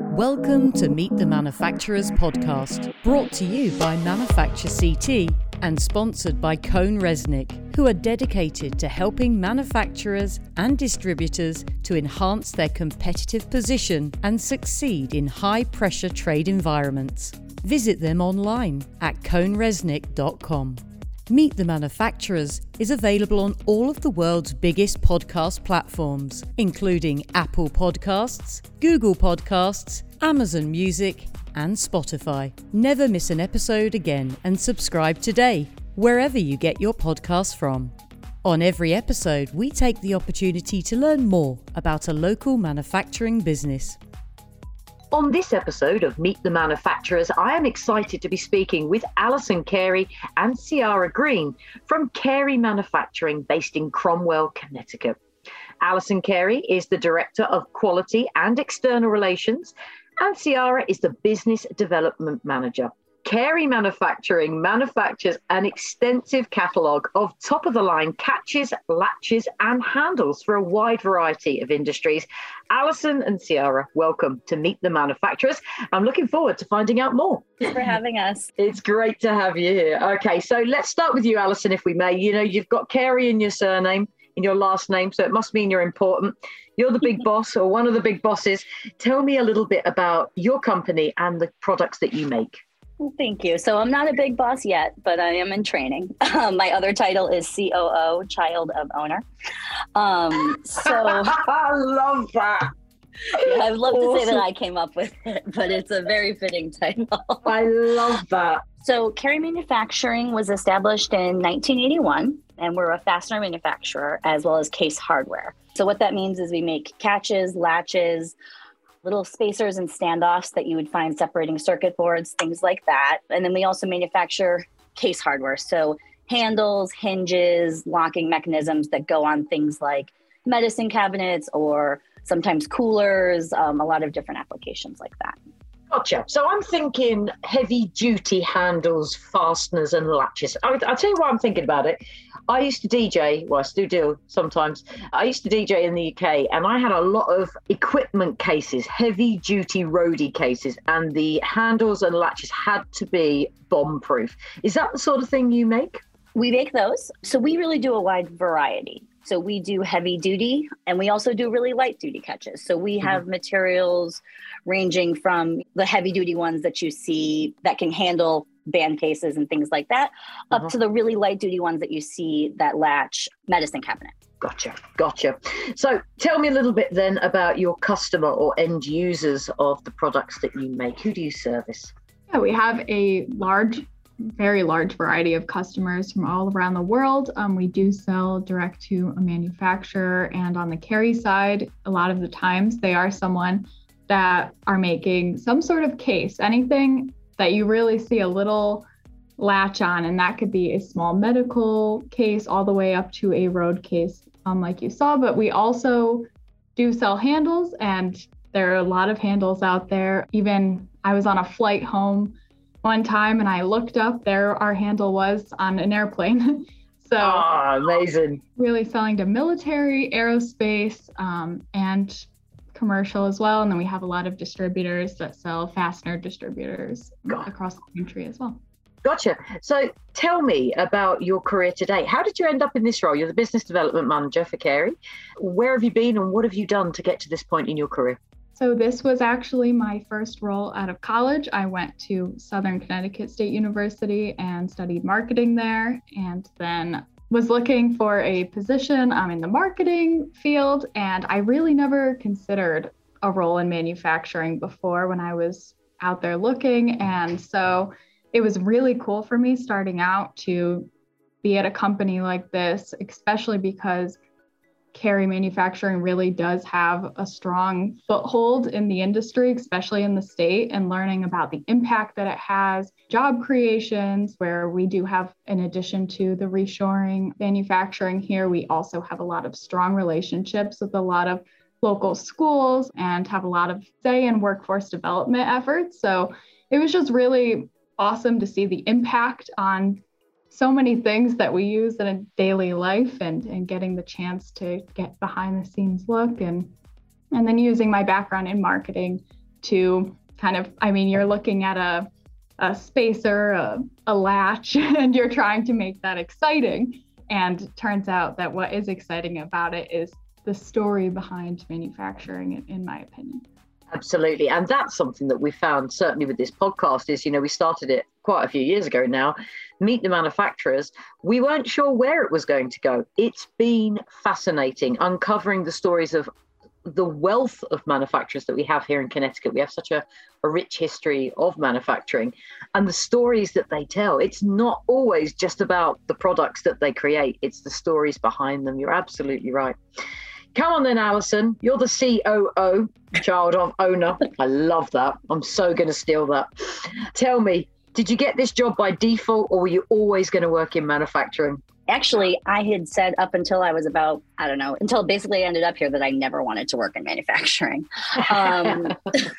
Welcome to Meet the Manufacturers podcast, brought to you by Manufacture CT and sponsored by Cone CohnReznick, who are dedicated to helping manufacturers and distributors to enhance their competitive position and succeed in high pressure trade environments. Visit them online at cohnreznick.com. Meet the Manufacturers is available on all of the world's biggest podcast platforms, including Apple Podcasts, Google Podcasts, Amazon Music, and Spotify. Never miss an episode again and subscribe today, wherever you get your podcasts from. On every episode, we take the opportunity to learn more about a local manufacturing business. On this episode of Meet the Manufacturers, I am excited to be speaking with Alison Carey and Ciara Green from Carey Manufacturing based in Cromwell, Connecticut. Alison Carey is the Director of Quality and External Relations, and Ciara is the Business Development Manager. Carey Manufacturing manufactures an extensive catalogue of top of the line catches, latches, and handles for a wide variety of industries. Alison and Ciara, welcome to Meet the Manufacturers. I'm looking forward to finding out more. Thanks for having us. It's great to have you here. Okay, so let's start with you, Alison, if we may. You know, you've got Carey in your surname, in your last name, so it must mean you're important. You're the big boss or one of the big bosses. Tell me a little bit about your company and the products that you make. Thank you. So I'm not a big boss yet, but I am in training. Um, my other title is COO, Child of Owner. Um, so I love that. Yeah, I'd love awesome. to say that I came up with it, but it's a very fitting title. I love that. So Carey Manufacturing was established in 1981, and we're a fastener manufacturer as well as case hardware. So what that means is we make catches, latches, little spacers and standoffs that you would find separating circuit boards, things like that. And then we also manufacture case hardware. So handles, hinges, locking mechanisms that go on things like medicine cabinets or sometimes coolers, um, a lot of different applications like that. Gotcha. So I'm thinking heavy duty handles, fasteners, and latches. I, will tell you why I'm thinking about it. I used to DJ, well, I still do sometimes. I used to DJ in the UK and I had a lot of equipment cases, heavy duty roadie cases, and the handles and latches had to be bomb proof. Is that the sort of thing you make? We make those. So we really do a wide variety. So we do heavy duty and we also do really light duty catches. So we have mm-hmm. materials ranging from the heavy duty ones that you see that can handle band cases and things like that, up uh-huh. to the really light duty ones that you see that latch medicine cabinet. Gotcha, gotcha. So tell me a little bit then about your customer or end users of the products that you make. Who do you service? Yeah, we have a large very large variety of customers from all around the world. Um, we do sell direct to a manufacturer, and on the Carey side, a lot of the times they are someone that are making some sort of case, anything that you really see a little latch on, and that could be a small medical case all the way up to a road case, um, like you saw. But we also do sell handles, and there are a lot of handles out there. Even I was on a flight home one time and I looked up, there our handle was on an airplane. so oh, amazing. Really selling to military, aerospace, um, and commercial as well. And then we have a lot of distributors that sell fastener distributors God. across the country as well. Gotcha. So tell me about your career today. How did you end up in this role? You're the business development manager for Carey. Where have you been and what have you done to get to this point in your career? So, this was actually my first role out of college. I went to Southern Connecticut State University and studied marketing there, and then was looking for a position um, in the marketing field. And I really never considered a role in manufacturing before when I was out there looking. And so it was really cool for me starting out to be at a company like this, especially because Carey Manufacturing really does have a strong foothold in the industry, especially in the state, and learning about the impact that it has, job creations, where we do have, in addition to the reshoring manufacturing here, we also have a lot of strong relationships with a lot of local schools and have a lot of say in workforce development efforts. So it was just really awesome to see the impact on so many things that we use in a daily life and, and getting the chance to get behind the scenes look and and then using my background in marketing to kind of i mean you're looking at a, a spacer a, a latch and you're trying to make that exciting. And turns out that what is exciting about it is the story behind manufacturing in, in my opinion Absolutely. And that's something that we found certainly with this podcast is, you know, we started it quite a few years ago now. Meet the manufacturers. We weren't sure where it was going to go. It's been fascinating uncovering the stories of the wealth of manufacturers that we have here in Connecticut. We have such a, a rich history of manufacturing and the stories that they tell. It's not always just about the products that they create, it's the stories behind them. You're absolutely right. Come on then, Alison. You're the COO, child of owner. I love that. I'm so going to steal that. Tell me, did you get this job by default or were you always going to work in manufacturing? Actually, I had said up until I was about, I don't know, until basically I ended up here that I never wanted to work in manufacturing. Um,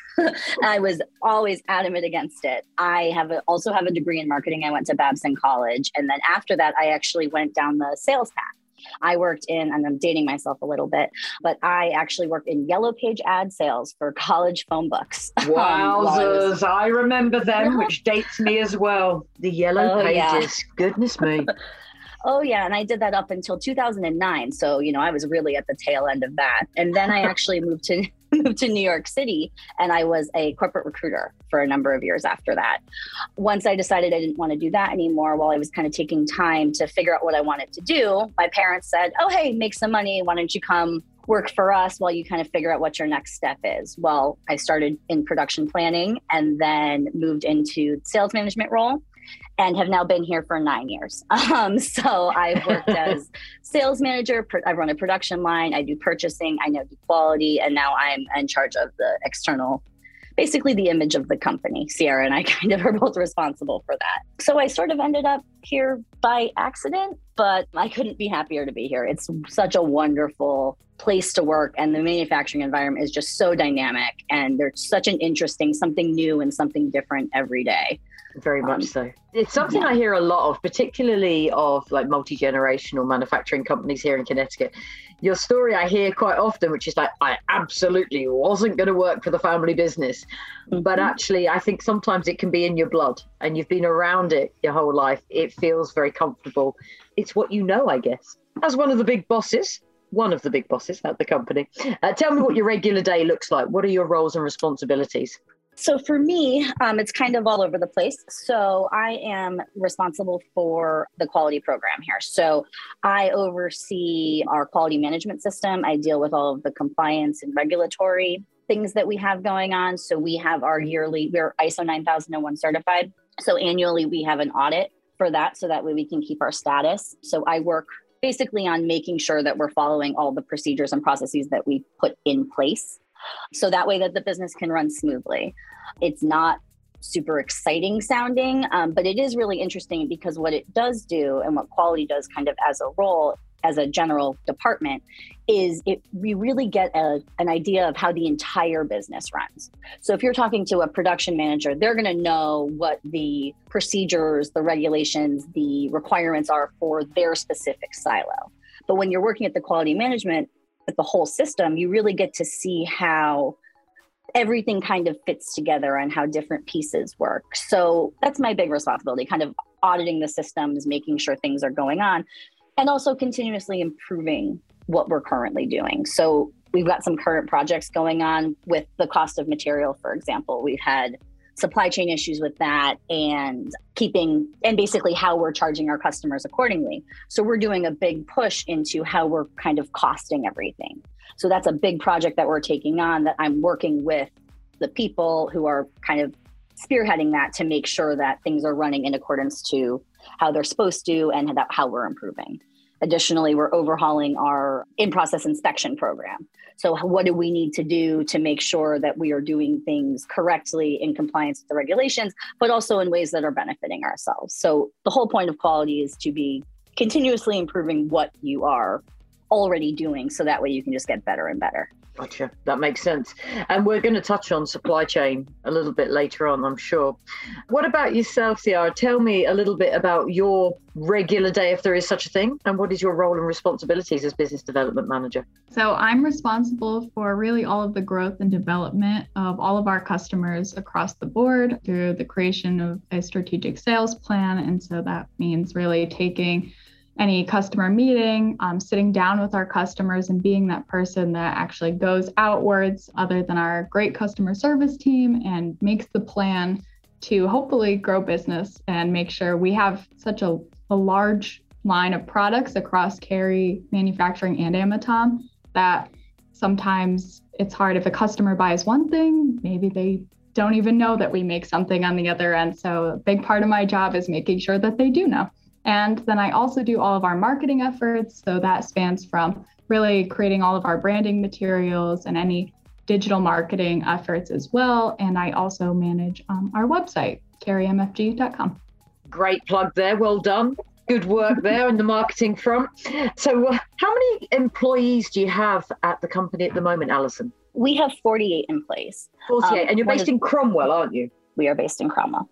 I was always adamant against it. I have a, also have a degree in marketing. I went to Babson College. And then after that, I actually went down the sales path. I worked in, and I'm dating myself a little bit, but I actually worked in yellow page ad sales for college phone books. Wowzers. I, I, remember them, which dates me as well. The yellow oh, pages. Yeah. Goodness me. Oh yeah, and I did that up until 2009. So you know, I was really at the tail end of that. And then I actually moved to moved to New York City, and I was a corporate recruiter for a number of years after that. Once I decided I didn't want to do that anymore, while I was kind of taking time to figure out what I wanted to do, my parents said, "Oh hey, make some money. Why don't you come?" work for us while you kind of figure out what your next step is. Well, I started in production planning and then moved into sales management role and have now been here for nine years. Um, so I've worked as sales manager. I run a production line. I do purchasing. I know the quality, and now I'm in charge of the external, basically the image of the company. Ciara and I kind of are both responsible for that. So I sort of ended up here by accident, but I couldn't be happier to be here. It's such a wonderful place to work and the manufacturing environment is just so dynamic and there's such an interesting something new and something different every day very much um, so. It's something yeah. I hear a lot of, particularly of like multi generational manufacturing companies here in Connecticut. Your story I hear quite often, which is like, I absolutely wasn't going to work for the family business. Mm-hmm. But actually, I think sometimes it can be in your blood and you've been around it your whole life. It feels very comfortable. It's what you know, I guess. As one of the big bosses, one of the big bosses at the company, uh, tell me what your regular day looks like. What are your roles and responsibilities? So for me, um, it's kind of all over the place. So I am responsible for the quality program here. So I oversee our quality management system. I deal with all of the compliance and regulatory things that we have going on. So we have our yearly, we're ISO 9001 certified. So annually we have an audit for that. So that way we can keep our status. So I work basically on making sure that we're following all the procedures and processes that we put in place so that way that the business can run smoothly. It's not super exciting sounding, um, but it is really interesting because what it does do and what quality does kind of as a role as a general department is it we really get a, an idea of how the entire business runs so if you're talking to a production manager they're going to know what the procedures the regulations the requirements are for their specific silo but when you're working at the quality management the whole system, you really get to see how everything kind of fits together and how different pieces work. So that's my big responsibility, kind of auditing the systems, making sure things are going on, and also continuously improving what we're currently doing. So we've got some current projects going on with the cost of material, for example. We've had supply chain issues with that and keeping and basically how we're charging our customers accordingly. So we're doing a big push into how we're kind of costing everything. So that's a big project that we're taking on that I'm working with the people who are kind of spearheading that to make sure that things are running in accordance to how they're supposed to and how we're improving. Additionally, we're overhauling our in process inspection program. So, what do we need to do to make sure that we are doing things correctly in compliance with the regulations, but also in ways that are benefiting ourselves? So, the whole point of quality is to be continuously improving what you are already doing so that way you can just get better and better. Gotcha. That makes sense. And we're going to touch on supply chain a little bit later on, I'm sure. What about yourself, Ciara? Tell me a little bit about your regular day, if there is such a thing, and what is your role and responsibilities as business development manager? So, I'm responsible for really all of the growth and development of all of our customers across the board through the creation of a strategic sales plan. And so that means really taking any customer meeting, um, sitting down with our customers and being that person that actually goes outwards, other than our great customer service team, and makes the plan to hopefully grow business and make sure we have such a, a large line of products across Carey Manufacturing and Amatom that sometimes it's hard if a customer buys one thing, maybe they don't even know that we make something on the other end. So, a big part of my job is making sure that they do know. And then I also do all of our marketing efforts. So that spans from really creating all of our branding materials and any digital marketing efforts as well. And I also manage um, our website, careymfg.com. Great plug there. Well done. Good work there in the marketing front. So, uh, how many employees do you have at the company at the moment, Alison? We have 48 employees. 48. Um, and you're based in Cromwell, aren't you? We are based in Cromwell.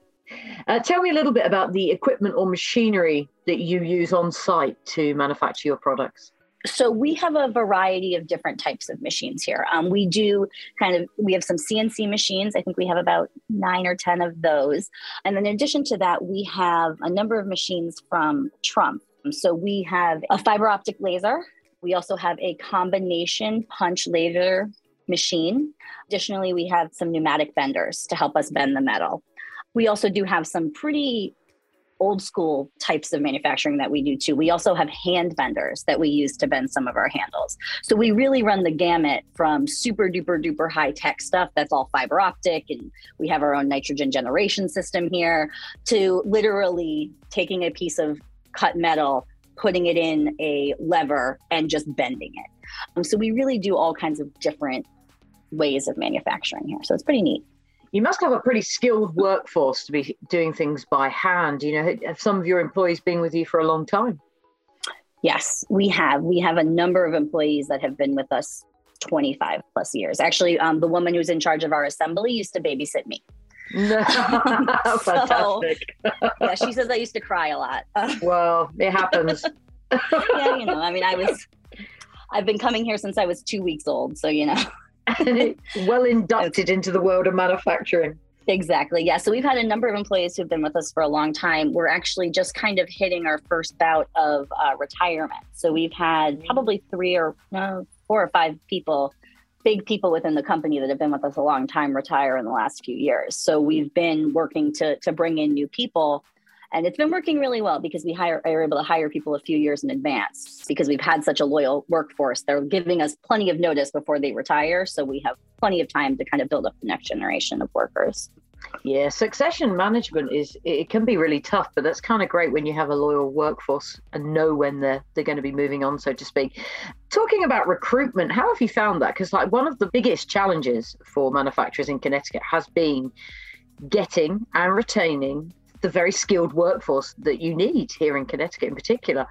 Uh, tell me a little bit about the equipment or machinery that you use on site to manufacture your products. So we have a variety of different types of machines here. Um, we do kind of we have some CNC machines. I think we have about nine or ten of those, and then in addition to that, we have a number of machines from Trumpf. So we have a fiber optic laser. We also have a combination punch laser machine. Additionally, we have some pneumatic benders to help us bend the metal. We also do have some pretty old school types of manufacturing that we do too. We also have hand benders that we use to bend some of our handles. So we really run the gamut from super duper duper high tech stuff that's all fiber optic and we have our own nitrogen generation system here to literally taking a piece of cut metal, putting it in a lever and just bending it. Um, so we really do all kinds of different ways of manufacturing here. So it's pretty neat you must have a pretty skilled workforce to be doing things by hand. You know, have some of your employees been with you for a long time? Yes, we have. We have a number of employees that have been with us 25 plus years. Actually, um, the woman who's in charge of our assembly used to babysit me. Fantastic. so, yeah, she says I used to cry a lot. well, it happens. yeah, you know, I mean, I was, I've been coming here since I was two weeks old. So, you know. well inducted into the world of manufacturing. Exactly. Yeah. So we've had a number of employees who've been with us for a long time. We're actually just kind of hitting our first bout of uh, retirement. So we've had probably three or no, four or five people, big people within the company that have been with us a long time retire in the last few years. So we've been working to to bring in new people and it's been working really well because we hire are able to hire people a few years in advance because we've had such a loyal workforce. They're giving us plenty of notice before they retire. So we have plenty of time to kind of build up the next generation of workers. Yeah, succession management is it can be really tough, but that's kind of great when you have a loyal workforce and know when they're they're going to be moving on, so to speak. Talking about recruitment, how have you found that? Because like one of the biggest challenges for manufacturers in Connecticut has been getting and retaining the very skilled workforce that you need here in Connecticut in particular.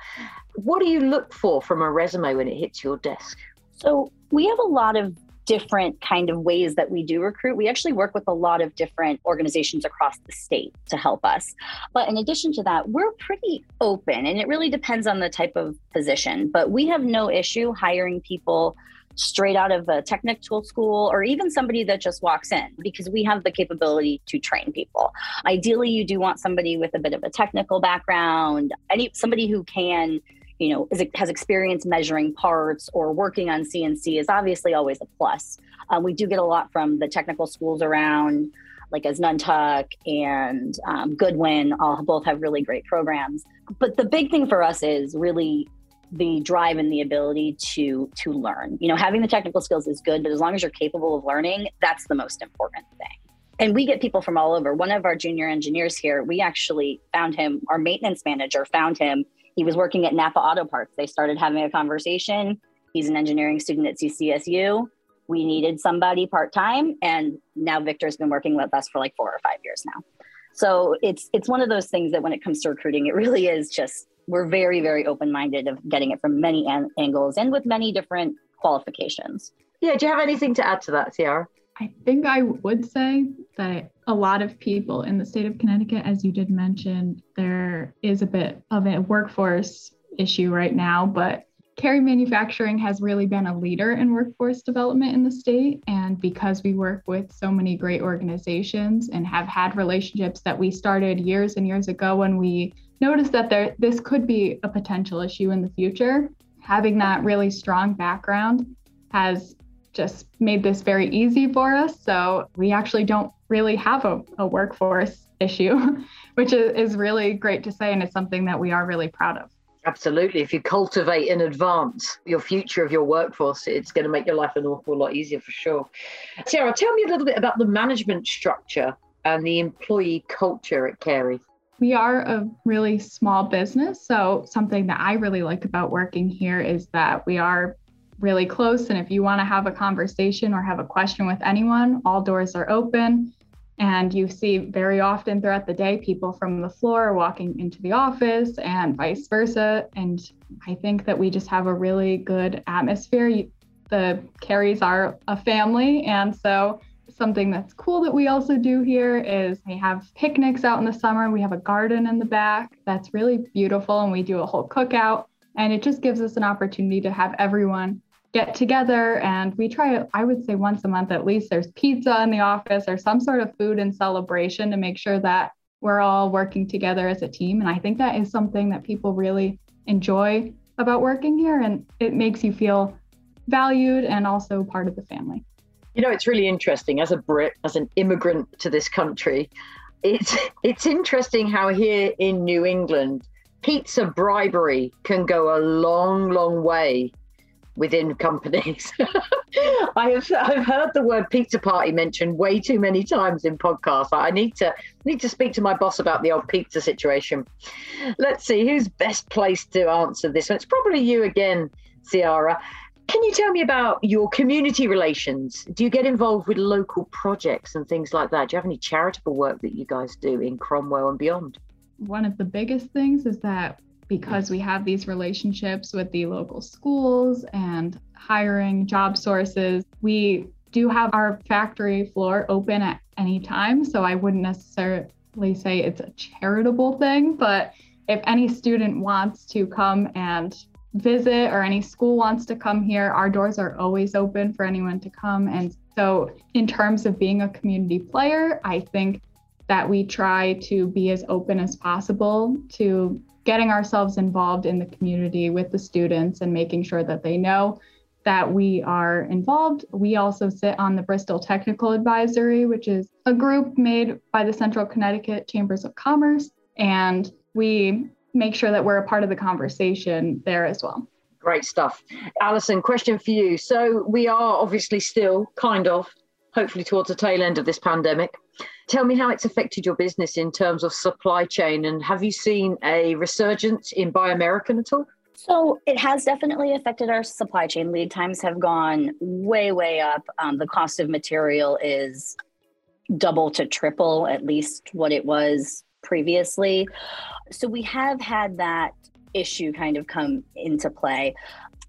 What do you look for from a resume when it hits your desk? So we have a lot of different kind of ways that we do recruit. We actually work with a lot of different organizations across the state to help us. But in addition to that, we're pretty open and it really depends on the type of position, but we have no issue hiring people straight out of a technical school or even somebody that just walks in because we have the capability to train people. Ideally, you do want somebody with a bit of a technical background, any somebody who can you know is, has experience measuring parts or working on cnc is obviously always a plus um, we do get a lot from the technical schools around like Asnuntuck and um, Goodwin all both have really great programs. But the big thing for us is really the drive and the ability to to learn. You know, having the technical skills is good, but as long as you're capable of learning, that's the most important thing. And we get people from all over. One of our junior engineers here, we actually found him, our maintenance manager found him. He was working at Napa Auto Parts. They started having a conversation. He's an engineering student at CCSU. We needed somebody part time, and now Victor's been working with us for like four or five years now. So it's it's one of those things that when it comes to recruiting, it really is just we're very, very open minded of getting it from many an- angles and with many different qualifications. Yeah, do you have anything to add to that, Ciara? I think I would say that a lot of people in the state of Connecticut, as you did mention, there is a bit of a workforce issue right now, but Carey Manufacturing has really been a leader in workforce development in the state. And because we work with so many great organizations and have had relationships that we started years and years ago when we noticed that there this could be a potential issue in the future, having that really strong background has just made this very easy for us. So we actually don't really have a, a workforce issue, which is, is really great to say. And it's something that we are really proud of. Absolutely. If you cultivate in advance your future of your workforce, it's going to make your life an awful lot easier for sure. Ciara, tell me a little bit about the management structure and the employee culture at Carey. We are a really small business. So, something that I really like about working here is that we are really close. And if you want to have a conversation or have a question with anyone, all doors are open. And you see very often throughout the day people from the floor walking into the office and vice versa. And I think that we just have a really good atmosphere. The Careys are a family. And so something that's cool that we also do here is we have picnics out in the summer. We have a garden in the back that's really beautiful. And we do a whole cookout. And it just gives us an opportunity to have everyone get together and we try i would say once a month at least there's pizza in the office or some sort of food and celebration to make sure that we're all working together as a team. And i think that is something that people really enjoy about working here and it makes you feel valued and also part of the family. You know it's really interesting as a brit as an immigrant to this country it's it's interesting how here in new england pizza bribery can go a long long way within companies. I have I've heard the word pizza party mentioned way too many times in podcasts. I need to need to speak to my boss about the old pizza situation. Let's see who's best placed to answer this one. It's probably you again, Ciara. Can you tell me about your community relations? Do you get involved with local projects and things like that? Do you have any charitable work that you guys do in Cromwell and beyond? One of the biggest things is that because we have these relationships with the local schools and hiring job sources, we do have our factory floor open at any time. So I wouldn't necessarily say it's a charitable thing, but if any student wants to come and visit or any school wants to come here, our doors are always open for anyone to come. And so, in terms of being a community player, I think that we try to be as open as possible to getting ourselves involved in the community with the students and making sure that they know that we are involved. We also sit on the Bristol Technical Advisory, which is a group made by the Central Connecticut Chambers of Commerce. And we make sure that we're a part of the conversation there as well. Great stuff. Alison, question for you. So, we are obviously still kind of, hopefully, towards the tail end of this pandemic. Tell me how it's affected your business in terms of supply chain, and have you seen a resurgence in Buy American at all? So it has definitely affected our supply chain. Lead times have gone way, way up. Um, the cost of material is double to triple at least what it was previously. So we have had that issue kind of come into play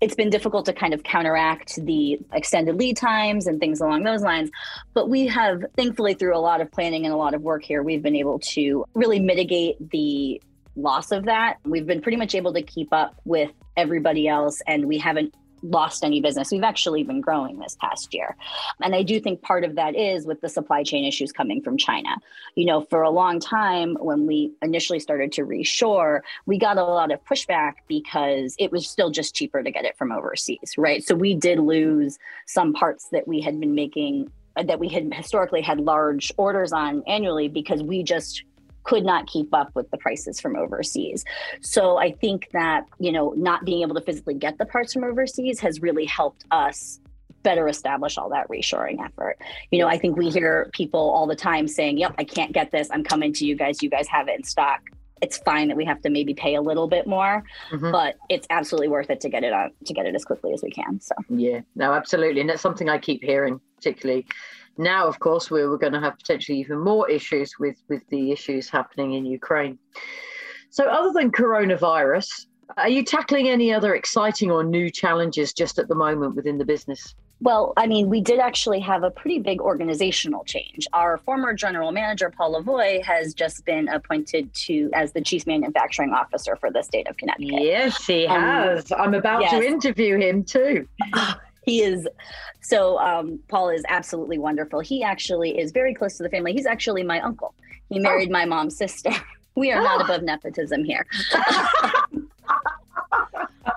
it's been difficult to kind of counteract the extended lead times and things along those lines. But we have, thankfully, through a lot of planning and a lot of work here, we've been able to really mitigate the loss of that. We've been pretty much able to keep up with everybody else, and we haven't lost any business. We've actually been growing this past year. And I do think part of that is with the supply chain issues coming from China. You know, for a long time, when we initially started to reshore, we got a lot of pushback because it was still just cheaper to get it from overseas, right? So we did lose some parts that we had been making that we had historically had large orders on annually because we just could not keep up with the prices from overseas. So I think that, you know, not being able to physically get the parts from overseas has really helped us better establish all that reshoring effort. You know, I think we hear people all the time saying, "Yep, I can't get this. I'm coming to you guys. You guys have it in stock." It's fine that we have to maybe pay a little bit more, mm-hmm. but it's absolutely worth it to get it on to get it as quickly as we can. So yeah, no, absolutely, and that's something I keep hearing, particularly now, of course, we're, we're going to have potentially even more issues with, with the issues happening in Ukraine. So, other than coronavirus, are you tackling any other exciting or new challenges just at the moment within the business? Well, I mean, we did actually have a pretty big organizational change. Our former general manager, Paul Lavoie, has just been appointed to as the chief manufacturing officer for the state of Connecticut. Yes, he um, has. I'm about yes. to interview him too. he is so um, paul is absolutely wonderful he actually is very close to the family he's actually my uncle he married oh. my mom's sister we are oh. not above nepotism here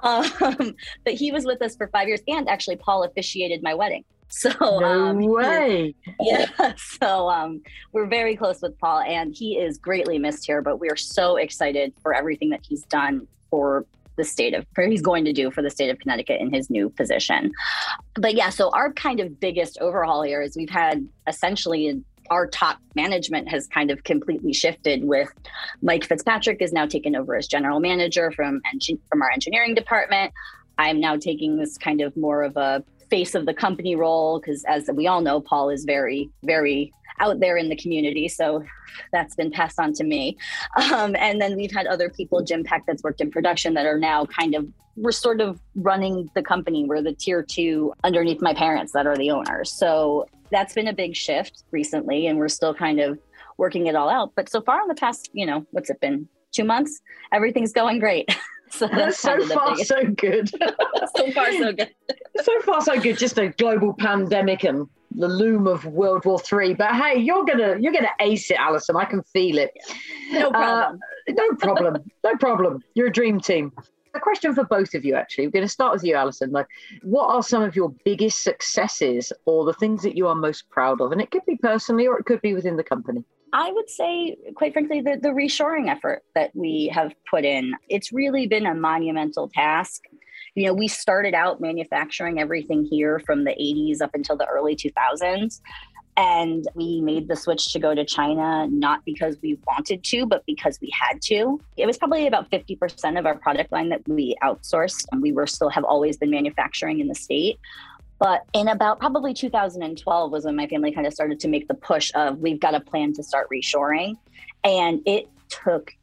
um, but he was with us for five years, and actually, Paul officiated my wedding. So no um, way. Yeah. So um, we're very close with Paul, and he is greatly missed here. But we are so excited for everything that he's done for the state of for he's going to do for the state of Connecticut in his new position. But yeah, so our kind of biggest overhaul here is we've had essentially our top management has kind of completely shifted with Mike Fitzpatrick is now taken over as general manager from from our engineering department. I'm now taking this kind of more of a face of the company role because as we all know Paul is very very out there in the community. So that's been passed on to me. Um, and then we've had other people, Jim Peck, that's worked in production, that are now kind of, we're sort of running the company. We're the tier two underneath my parents that are the owners. So that's been a big shift recently. And we're still kind of working it all out. But so far in the past, you know, what's it been? Two months? Everything's going great. so that's so far so good. so far so good. so far so good. Just a global pandemic and the loom of World War Three. But hey, you're gonna you're gonna ace it, Alison. I can feel it. No uh, problem. Uh, no problem. no problem. You're a dream team. A question for both of you, actually. We're going to start with you, Alison. Like, what are some of your biggest successes or the things that you are most proud of? And it could be personally or it could be within the company. I would say, quite frankly, the, the reshoring effort that we have put in, it's really been a monumental task you know, we started out manufacturing everything here from the 80s up until the early 2000s. And we made the switch to go to China, not because we wanted to, but because we had to. It was probably about 50% of our product line that we outsourced. And we were still have always been manufacturing in the state. But in about probably 2012 was when my family kind of started to make the push of we've got a plan to start reshoring. And it took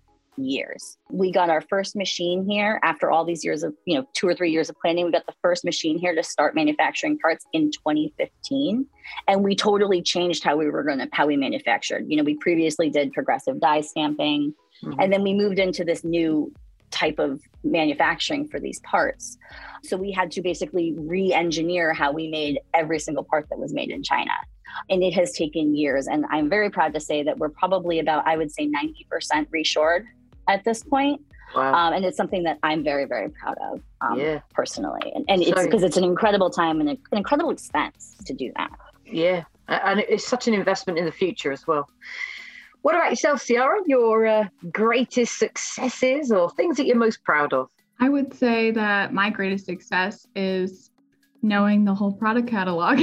years. We got our first machine here after all these years of, you know, two or three years of planning. We got the first machine here to start manufacturing parts in 2015. And we totally changed how we were going to, how we manufactured. You know, we previously did progressive die stamping, mm-hmm. and then we moved into this new type of manufacturing for these parts. So we had to basically re engineer how we made every single part that was made in China. And it has taken years. And I'm very proud to say that we're probably about, I would say, 90% reshored at this point. Wow. Um, and it's something that I'm very, very proud of um, yeah. personally. And, and it's because it's an incredible time and an incredible expense to do that. Yeah. And it's such an investment in the future as well. What about yourself, Ciara? Your uh, greatest successes or things that you're most proud of? I would say that my greatest success is knowing the whole product catalog.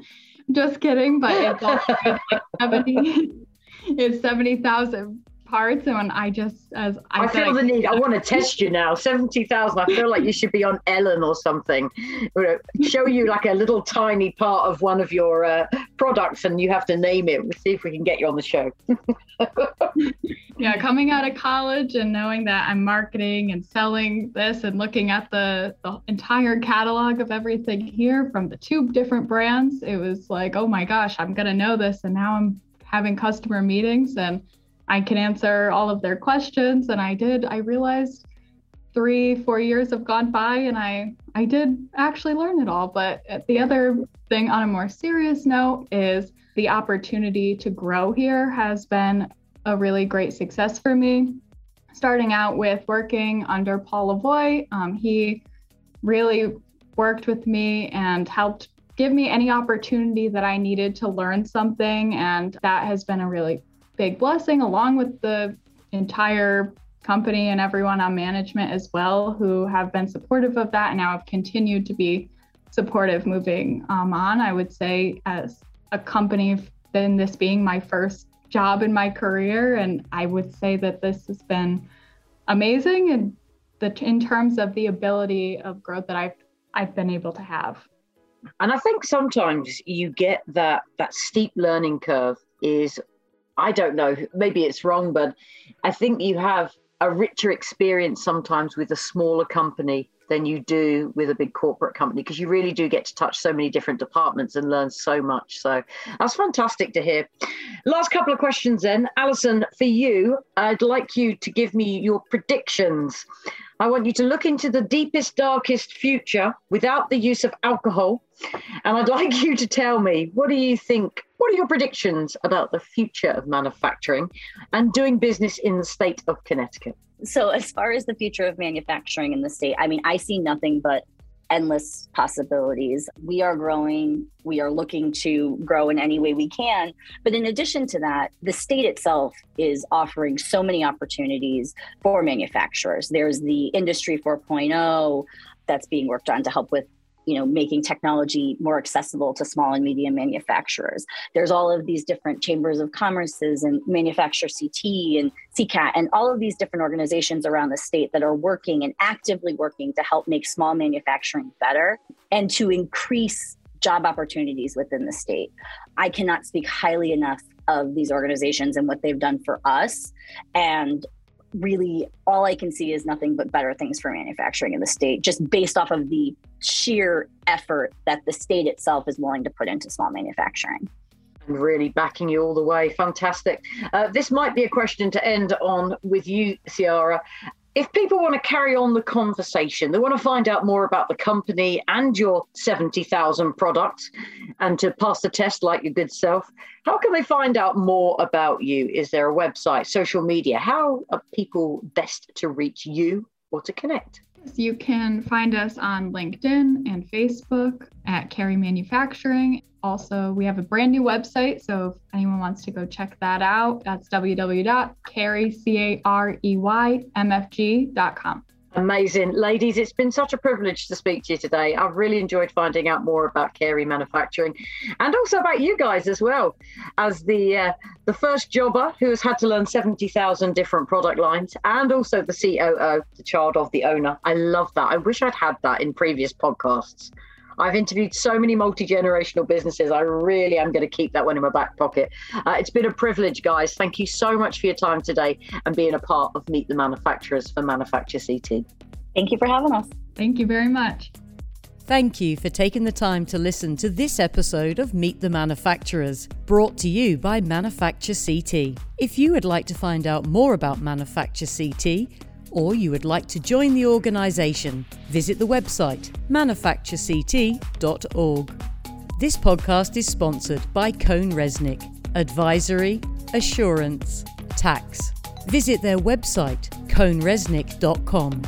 Just kidding, but it's, like 70, it's 70,000 parts and I just as I, I feel the need. I want to test you now. 70,000 I feel like you should be on Ellen or something. Show you like a little tiny part of one of your uh, products and you have to name it. We'll see if we can get you on the show. Yeah coming out of college and knowing that I'm marketing and selling this and looking at the, the entire catalog of everything here from the two different brands it was like oh my gosh I'm gonna know this. And now I'm having customer meetings and I can answer all of their questions. And I did. I realized three, four years have gone by and I I did actually learn it all. But the other thing on a more serious note is the opportunity to grow here has been a really great success for me. Starting out with working under Paul Lavoie, um, he really worked with me and helped give me any opportunity that I needed to learn something. And that has been a really big blessing, along with the entire company and everyone on management as well, who have been supportive of that and now have continued to be supportive moving um, on. I would say, as a company, then this being my first job in my career, and I would say that this has been amazing and the in terms of the ability of growth that I've I've been able to have. And I think sometimes you get that that steep learning curve is I don't know, maybe it's wrong, but I think you have a richer experience sometimes with a smaller company than you do with a big corporate company because you really do get to touch so many different departments and learn so much. So that's fantastic to hear. Last couple of questions then. Alison, for you, I'd like you to give me your predictions. I want you to look into the deepest, darkest future without the use of alcohol. And I'd like you to tell me what do you think? What are your predictions about the future of manufacturing and doing business in the state of Connecticut? So, as far as the future of manufacturing in the state, I mean, I see nothing but endless possibilities. We are growing, we are looking to grow in any way we can. But in addition to that, the state itself is offering so many opportunities for manufacturers. There's the Industry 4.0 that's being worked on to help with you know making technology more accessible to small and medium manufacturers. There's all of these different chambers of commerces and manufacturer ct and ccat and all of these different organizations around the state that are working and actively working to help make small manufacturing better and to increase job opportunities within the state. I cannot speak highly enough of these organizations and what they've done for us. And really all I can see is nothing but better things for manufacturing in the state, just based off of the sheer effort that the state itself is willing to put into small manufacturing. And really backing you all the way. Fantastic. Uh, this might be a question to end on with you, Ciara if people want to carry on the conversation, they want to find out more about the company and your 70,000 products and to pass the test like your good self, how can they find out more about you? Is there a website, social media? How are people best to reach you or to connect? You can find us on LinkedIn and Facebook at Carey Manufacturing. Also, we have a brand new website, so if anyone wants to go check that out, that's www.careymfg.com. Amazing. Ladies, it's been such a privilege to speak to you today. I've really enjoyed finding out more about Carey Manufacturing and also about you guys as well as the uh, the first jobber who has had to learn 70,000 different product lines and also the COO, the child of the owner. I love that. I wish I'd had that in previous podcasts. I've interviewed so many multi generational businesses. I really am going to keep that one in my back pocket. Uh, it's been a privilege, guys. Thank you so much for your time today and being a part of Meet the Manufacturers for Manufacture CT. Thank you for having us. Thank you very much. Thank you for taking the time to listen to this episode of Meet the Manufacturers, brought to you by Manufacture CT. If you would like to find out more about Manufacture CT, or you would like to join the organisation, visit the website manufacturect.org. This podcast is sponsored by CohnReznick, Advisory, Assurance, Tax. Visit their website, cohnreznick.com.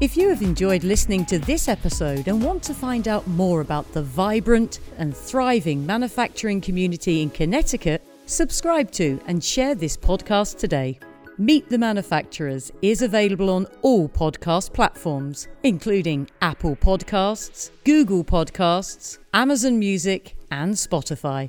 If you have enjoyed listening to this episode and want to find out more about the vibrant and thriving manufacturing community in Connecticut, subscribe to and share this podcast today. Meet the Manufacturers is available on all podcast platforms, including Apple Podcasts, Google Podcasts, Amazon Music, and Spotify.